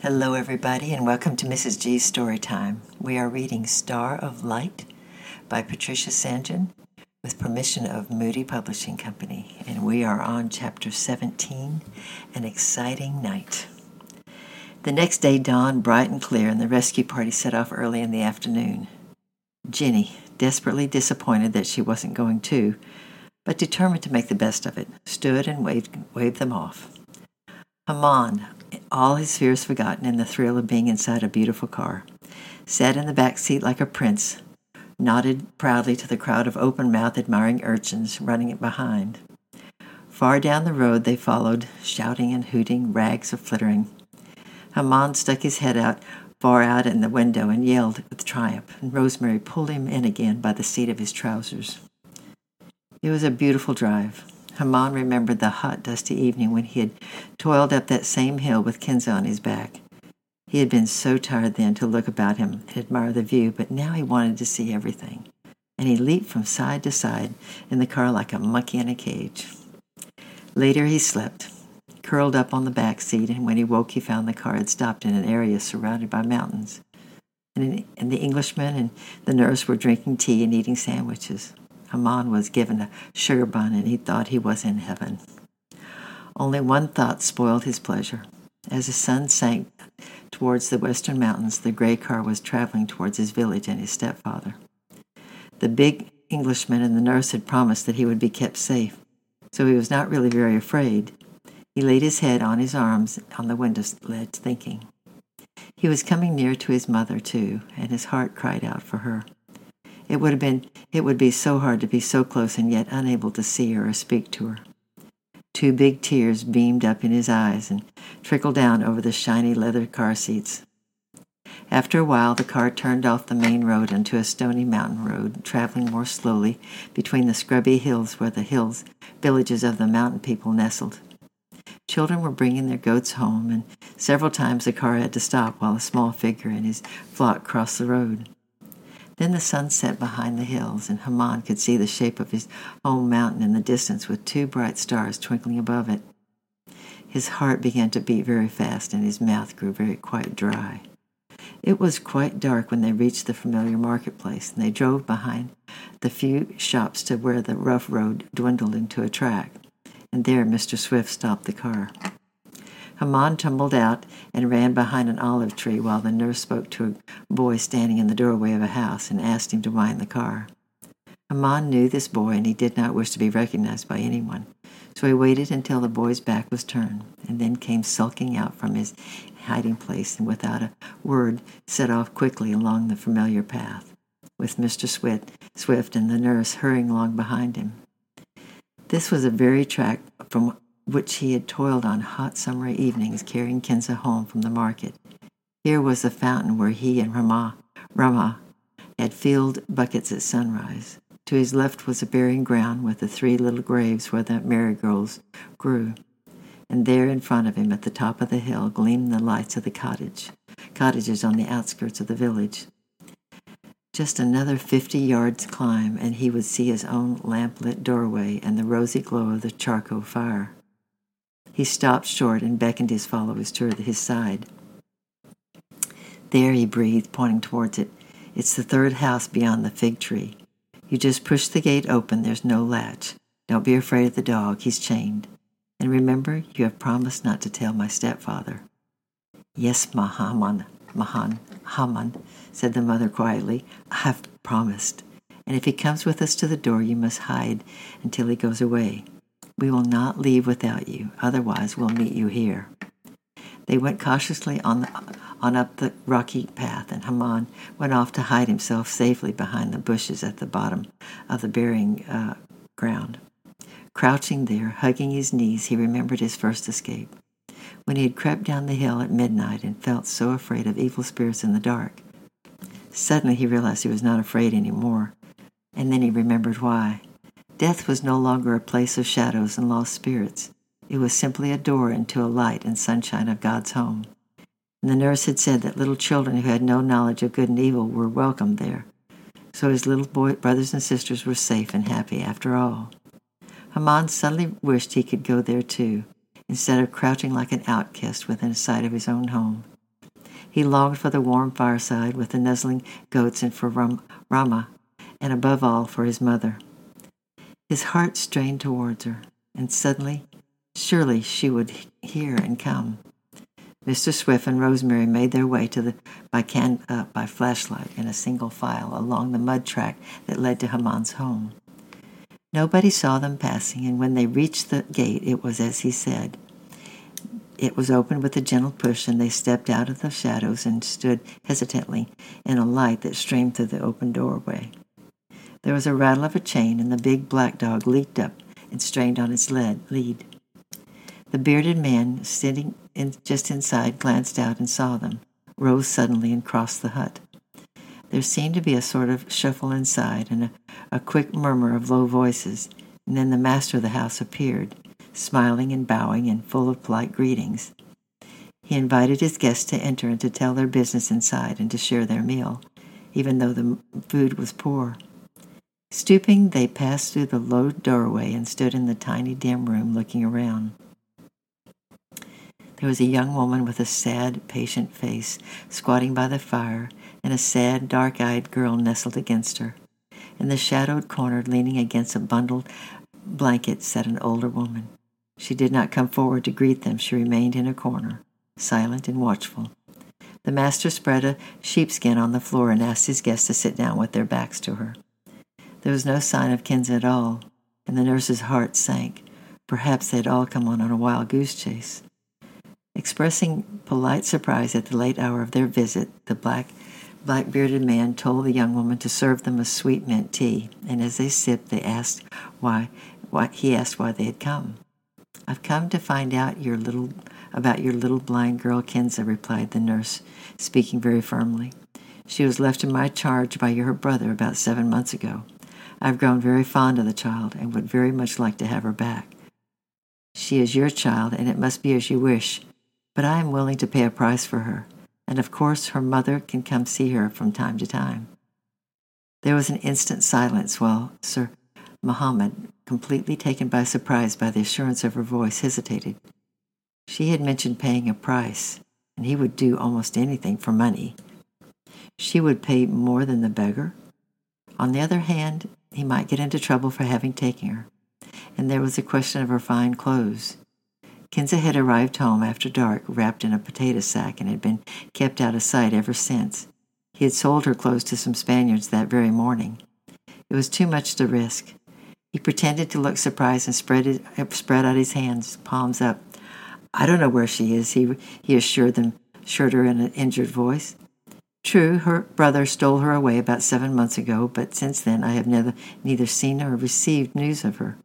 Hello, everybody, and welcome to Mrs. G's Story Time. We are reading Star of Light by Patricia St. With permission of Moody Publishing Company, and we are on chapter 17 An Exciting Night. The next day dawned bright and clear, and the rescue party set off early in the afternoon. Jenny, desperately disappointed that she wasn't going too, but determined to make the best of it, stood and waved, waved them off. Haman, all his fears forgotten in the thrill of being inside a beautiful car, sat in the back seat like a prince, nodded proudly to the crowd of open mouthed, admiring urchins running it behind. Far down the road they followed, shouting and hooting, rags of flittering. Haman stuck his head out far out in the window and yelled with triumph, and Rosemary pulled him in again by the seat of his trousers. It was a beautiful drive. Haman remembered the hot, dusty evening when he had toiled up that same hill with Kenza on his back. He had been so tired then to look about him and admire the view, but now he wanted to see everything. And he leaped from side to side in the car like a monkey in a cage. Later he slept, curled up on the back seat, and when he woke he found the car had stopped in an area surrounded by mountains. And the Englishman and the nurse were drinking tea and eating sandwiches. Haman was given a sugar bun, and he thought he was in heaven. Only one thought spoiled his pleasure. As the sun sank towards the western mountains, the gray car was traveling towards his village and his stepfather. The big Englishman and the nurse had promised that he would be kept safe, so he was not really very afraid. He laid his head on his arms on the window ledge, thinking. He was coming near to his mother, too, and his heart cried out for her. It would have been it would be so hard to be so close and yet unable to see her or speak to her. Two big tears beamed up in his eyes and trickled down over the shiny leather car seats. After a while, the car turned off the main road into a stony mountain road, traveling more slowly between the scrubby hills where the hills villages of the mountain people nestled. Children were bringing their goats home, and several times the car had to stop while a small figure and his flock crossed the road. Then the sun set behind the hills, and Haman could see the shape of his home mountain in the distance with two bright stars twinkling above it. His heart began to beat very fast, and his mouth grew very quite dry. It was quite dark when they reached the familiar marketplace, and they drove behind the few shops to where the rough road dwindled into a track. And there Mr. Swift stopped the car. Haman tumbled out and ran behind an olive tree while the nurse spoke to a boy standing in the doorway of a house and asked him to wind the car. Haman knew this boy and he did not wish to be recognized by anyone, so he waited until the boy's back was turned and then came sulking out from his hiding place and without a word set off quickly along the familiar path, with Mr. Swift, Swift and the nurse hurrying along behind him. This was a very track from which he had toiled on hot summer evenings carrying Kinza home from the market. Here was the fountain where he and Rama, Rama had filled buckets at sunrise. To his left was a burying ground with the three little graves where the marigolds grew. And there in front of him, at the top of the hill, gleamed the lights of the cottage, cottages on the outskirts of the village. Just another fifty yards climb, and he would see his own lamp-lit doorway and the rosy glow of the charcoal fire. He stopped short and beckoned his followers to his side. There, he breathed, pointing towards it. It's the third house beyond the fig tree. You just push the gate open, there's no latch. Don't be afraid of the dog, he's chained. And remember, you have promised not to tell my stepfather. Yes, Mahaman, Mahan, Haman, said the mother quietly. I have promised. And if he comes with us to the door, you must hide until he goes away. We will not leave without you, otherwise, we'll meet you here. They went cautiously on, the, on up the rocky path, and Haman went off to hide himself safely behind the bushes at the bottom of the burying uh, ground. Crouching there, hugging his knees, he remembered his first escape. When he had crept down the hill at midnight and felt so afraid of evil spirits in the dark. Suddenly he realized he was not afraid any more, and then he remembered why. Death was no longer a place of shadows and lost spirits. It was simply a door into a light and sunshine of God's home. And the nurse had said that little children who had no knowledge of good and evil were welcome there. So his little boy, brothers and sisters were safe and happy after all. Haman suddenly wished he could go there too, instead of crouching like an outcast within sight of his own home. He longed for the warm fireside with the nuzzling goats and for Rama, and above all for his mother. His heart strained towards her, and suddenly, surely she would hear and come. Mr. Swift and Rosemary made their way to the by can uh, by flashlight in a single file along the mud track that led to Haman's home. Nobody saw them passing, and when they reached the gate, it was as he said. It was opened with a gentle push, and they stepped out of the shadows and stood hesitantly in a light that streamed through the open doorway. There was a rattle of a chain, and the big black dog leaped up and strained on its lead, lead. The bearded man, sitting in, just inside, glanced out and saw them, rose suddenly, and crossed the hut. There seemed to be a sort of shuffle inside and a, a quick murmur of low voices, and then the master of the house appeared smiling and bowing and full of polite greetings. He invited his guests to enter and to tell their business inside and to share their meal, even though the food was poor. Stooping, they passed through the low doorway and stood in the tiny dim room looking around. There was a young woman with a sad, patient face squatting by the fire, and a sad, dark eyed girl nestled against her. In the shadowed corner, leaning against a bundled blanket, sat an older woman. She did not come forward to greet them. She remained in a corner, silent and watchful. The master spread a sheepskin on the floor and asked his guests to sit down with their backs to her. There was no sign of Kinza at all, and the nurse's heart sank. Perhaps they had all come on, on a wild goose chase. Expressing polite surprise at the late hour of their visit, the black black bearded man told the young woman to serve them a sweet mint tea, and as they sipped they asked why, why he asked why they had come. I've come to find out your little about your little blind girl Kinza, replied the nurse, speaking very firmly. She was left in my charge by your brother about seven months ago. I've grown very fond of the child and would very much like to have her back. She is your child, and it must be as you wish, but I am willing to pay a price for her, and of course her mother can come see her from time to time. There was an instant silence while Si Mohammed completely taken by surprise by the assurance of her voice, hesitated. She had mentioned paying a price, and he would do almost anything for money. She would pay more than the beggar. On the other hand, he might get into trouble for having taken her, and there was the question of her fine clothes. Kinza had arrived home after dark, wrapped in a potato sack, and had been kept out of sight ever since. He had sold her clothes to some Spaniards that very morning. It was too much to risk. He pretended to look surprised and spread, his, spread out his hands, palms up. I don't know where she is, he, he assured them, assured her in an injured voice. True, her brother stole her away about seven months ago, but since then I have neither, neither seen nor received news of her.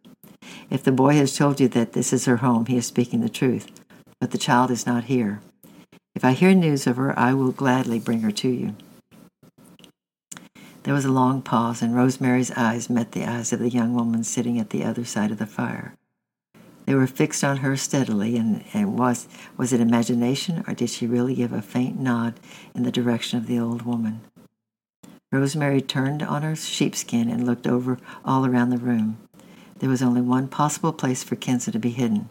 If the boy has told you that this is her home, he is speaking the truth. But the child is not here. If I hear news of her, I will gladly bring her to you. There was a long pause, and Rosemary's eyes met the eyes of the young woman sitting at the other side of the fire. They were fixed on her steadily, and, and was, was it imagination, or did she really give a faint nod in the direction of the old woman? Rosemary turned on her sheepskin and looked over all around the room. There was only one possible place for Kinza to be hidden,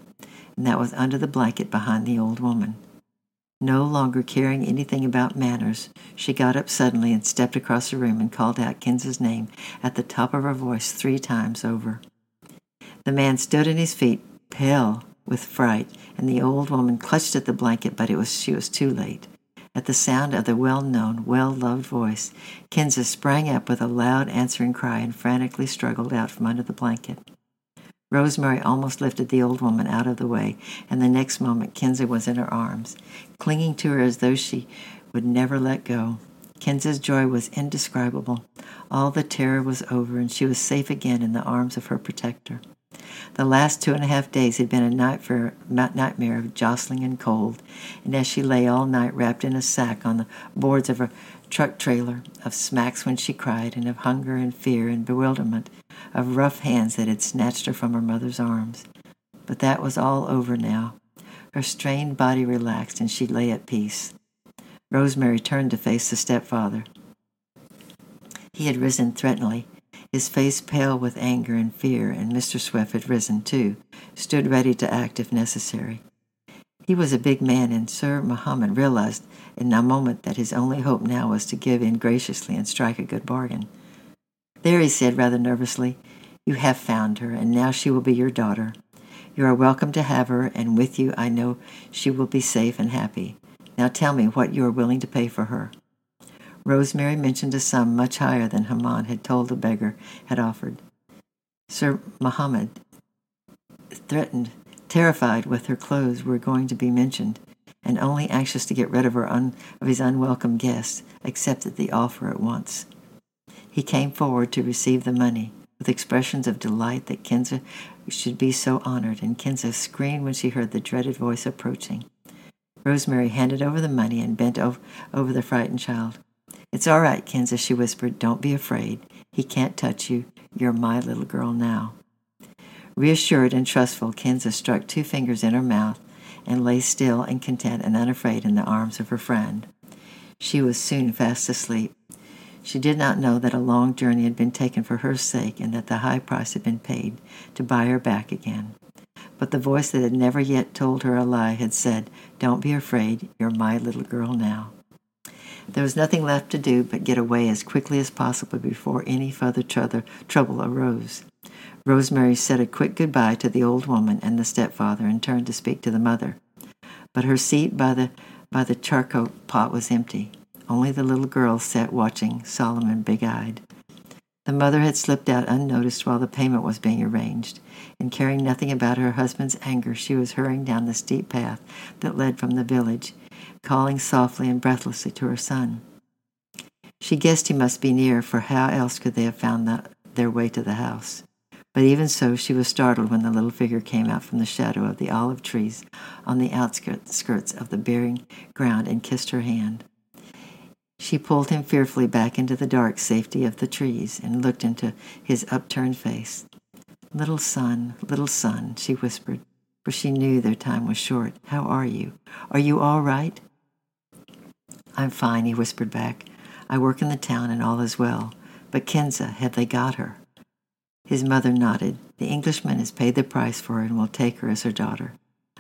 and that was under the blanket behind the old woman. No longer caring anything about manners, she got up suddenly and stepped across the room and called out Kinza's name at the top of her voice three times over. The man stood on his feet, pale with fright, and the old woman clutched at the blanket, but it was she was too late. At the sound of the well-known, well-loved voice, Kinza sprang up with a loud answering cry and frantically struggled out from under the blanket. Rosemary almost lifted the old woman out of the way, and the next moment Kinza was in her arms, clinging to her as though she would never let go. Kinza's joy was indescribable. All the terror was over, and she was safe again in the arms of her protector. The last two and a half days had been a nightmare of jostling and cold, and as she lay all night wrapped in a sack on the boards of a truck trailer, of smacks when she cried, and of hunger and fear and bewilderment, of rough hands that had snatched her from her mother's arms. But that was all over now. Her strained body relaxed, and she lay at peace. Rosemary turned to face the stepfather. He had risen threateningly, his face pale with anger and fear, and Mr. Swift had risen too, stood ready to act if necessary. He was a big man, and Si Mohammed realized in a moment that his only hope now was to give in graciously and strike a good bargain. There, he said rather nervously, you have found her, and now she will be your daughter. You are welcome to have her, and with you I know she will be safe and happy. Now tell me what you are willing to pay for her. Rosemary mentioned a sum much higher than Haman had told the beggar had offered. Si Mohammed threatened, terrified with her clothes were going to be mentioned, and only anxious to get rid of her un, of his unwelcome guest, accepted the offer at once. He came forward to receive the money with expressions of delight that Kinza should be so honored, and Kinza screamed when she heard the dreaded voice approaching. Rosemary handed over the money and bent over the frightened child. It's all right, Kinza, she whispered. Don't be afraid. He can't touch you. You're my little girl now. Reassured and trustful, Kinza struck two fingers in her mouth and lay still and content and unafraid in the arms of her friend. She was soon fast asleep. She did not know that a long journey had been taken for her sake and that the high price had been paid to buy her back again. But the voice that had never yet told her a lie had said, Don't be afraid, you're my little girl now. There was nothing left to do but get away as quickly as possible before any further trouble arose. Rosemary said a quick goodbye to the old woman and the stepfather and turned to speak to the mother. But her seat by the by the charcoal pot was empty. Only the little girl sat watching, solemn and big eyed. The mother had slipped out unnoticed while the payment was being arranged, and caring nothing about her husband's anger, she was hurrying down the steep path that led from the village, calling softly and breathlessly to her son. She guessed he must be near, for how else could they have found the, their way to the house? But even so, she was startled when the little figure came out from the shadow of the olive trees on the outskirts of the bearing ground and kissed her hand. She pulled him fearfully back into the dark safety of the trees and looked into his upturned face. Little son, little son, she whispered, for she knew their time was short. How are you? Are you all right? I'm fine, he whispered back. I work in the town and all is well. But Kinza, have they got her? His mother nodded. The Englishman has paid the price for her and will take her as her daughter.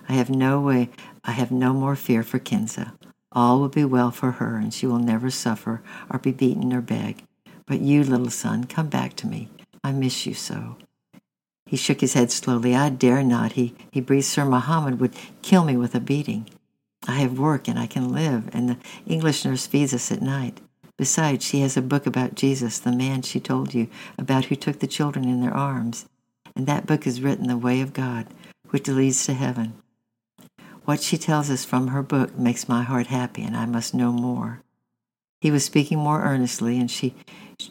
I have no way I have no more fear for Kinza. All will be well for her, and she will never suffer or be beaten or beg. But you, little son, come back to me. I miss you so. He shook his head slowly. I dare not. He, he breathed, Si Mohammed would kill me with a beating. I have work and I can live, and the English nurse feeds us at night. Besides, she has a book about Jesus, the man she told you about who took the children in their arms. And that book is written the way of God, which leads to heaven. What she tells us from her book makes my heart happy, and I must know more. He was speaking more earnestly, and she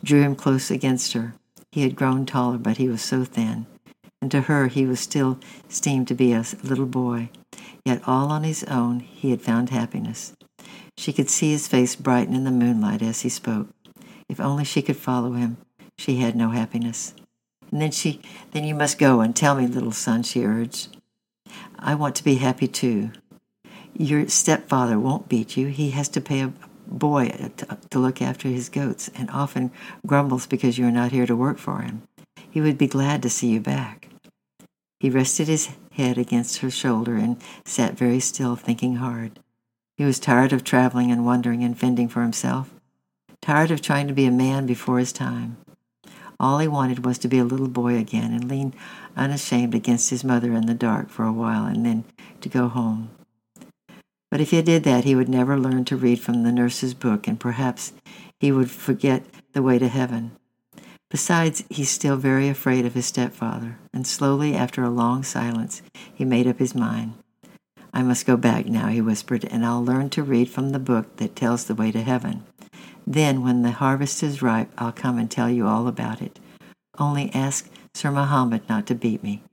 drew him close against her. He had grown taller, but he was so thin, and to her he was still seemed to be a little boy. Yet all on his own he had found happiness. She could see his face brighten in the moonlight as he spoke. If only she could follow him, she had no happiness. And then she, then you must go and tell me, little son, she urged. I want to be happy too. Your stepfather won't beat you. He has to pay a boy to, to look after his goats and often grumbles because you are not here to work for him. He would be glad to see you back. He rested his head against her shoulder and sat very still, thinking hard. He was tired of traveling and wandering and fending for himself, tired of trying to be a man before his time. All he wanted was to be a little boy again and lean unashamed against his mother in the dark for a while and then to go home. But if he did that, he would never learn to read from the nurse's book, and perhaps he would forget the way to heaven. Besides, he's still very afraid of his stepfather, and slowly, after a long silence, he made up his mind. I must go back now, he whispered, and I'll learn to read from the book that tells the way to heaven. Then, when the harvest is ripe, I'll come and tell you all about it. Only ask Si Mohammed not to beat me.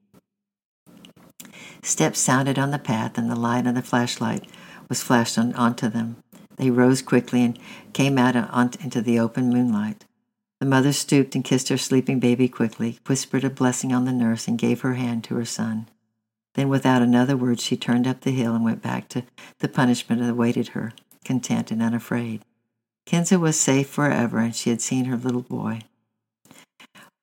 Steps sounded on the path, and the light of the flashlight was flashed on, onto them. They rose quickly and came out on, into the open moonlight. The mother stooped and kissed her sleeping baby quickly, whispered a blessing on the nurse, and gave her hand to her son. Then, without another word, she turned up the hill and went back to the punishment that awaited her, content and unafraid. Kenza was safe forever, and she had seen her little boy.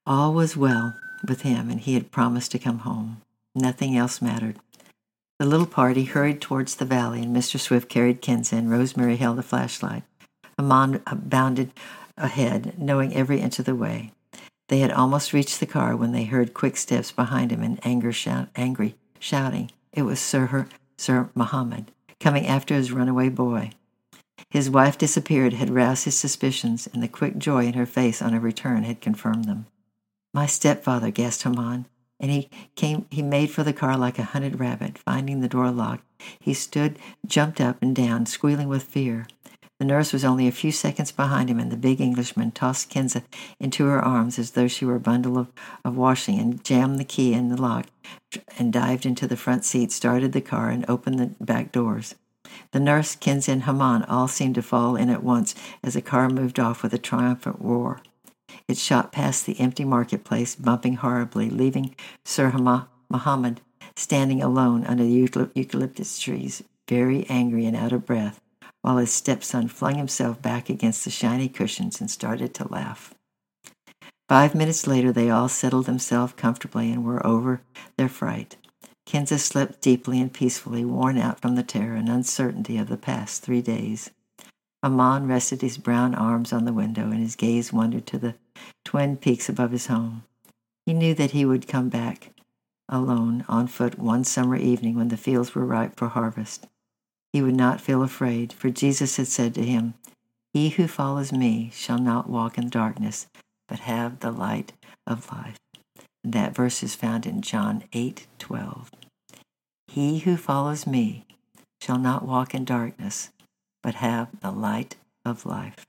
All was well with him, and he had promised to come home. Nothing else mattered. The little party hurried towards the valley, and Mr. Swift carried Kenza, and Rosemary held a flashlight. Haman bounded ahead, knowing every inch of the way. They had almost reached the car when they heard quick steps behind him and anger shout, angry shouting. It was Sir, Si Mohammed, coming after his runaway boy. His wife disappeared had roused his suspicions, and the quick joy in her face on her return had confirmed them. My stepfather, gasped Haman, and he came he made for the car like a hunted rabbit, finding the door locked. He stood, jumped up and down, squealing with fear. The nurse was only a few seconds behind him, and the big Englishman tossed Kenza into her arms as though she were a bundle of, of washing, and jammed the key in the lock, and dived into the front seat, started the car, and opened the back doors. The nurse, Kenza, and Haman all seemed to fall in at once as the car moved off with a triumphant roar. It shot past the empty marketplace, bumping horribly, leaving Si Mohammed standing alone under the eucalyptus trees, very angry and out of breath while his stepson flung himself back against the shiny cushions and started to laugh. Five minutes later, they all settled themselves comfortably and were over their fright. Kenza slept deeply and peacefully, worn out from the terror and uncertainty of the past three days. Haman rested his brown arms on the window, and his gaze wandered to the twin peaks above his home. He knew that he would come back alone on foot one summer evening when the fields were ripe for harvest he would not feel afraid, for Jesus had said to him, He who follows me shall not walk in darkness, but have the light of life. And that verse is found in John 8 12. He who follows me shall not walk in darkness, but have the light of life.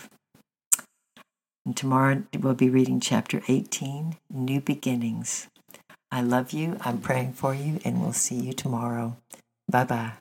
And tomorrow we'll be reading chapter 18, New Beginnings. I love you, I'm praying for you, and we'll see you tomorrow. Bye bye.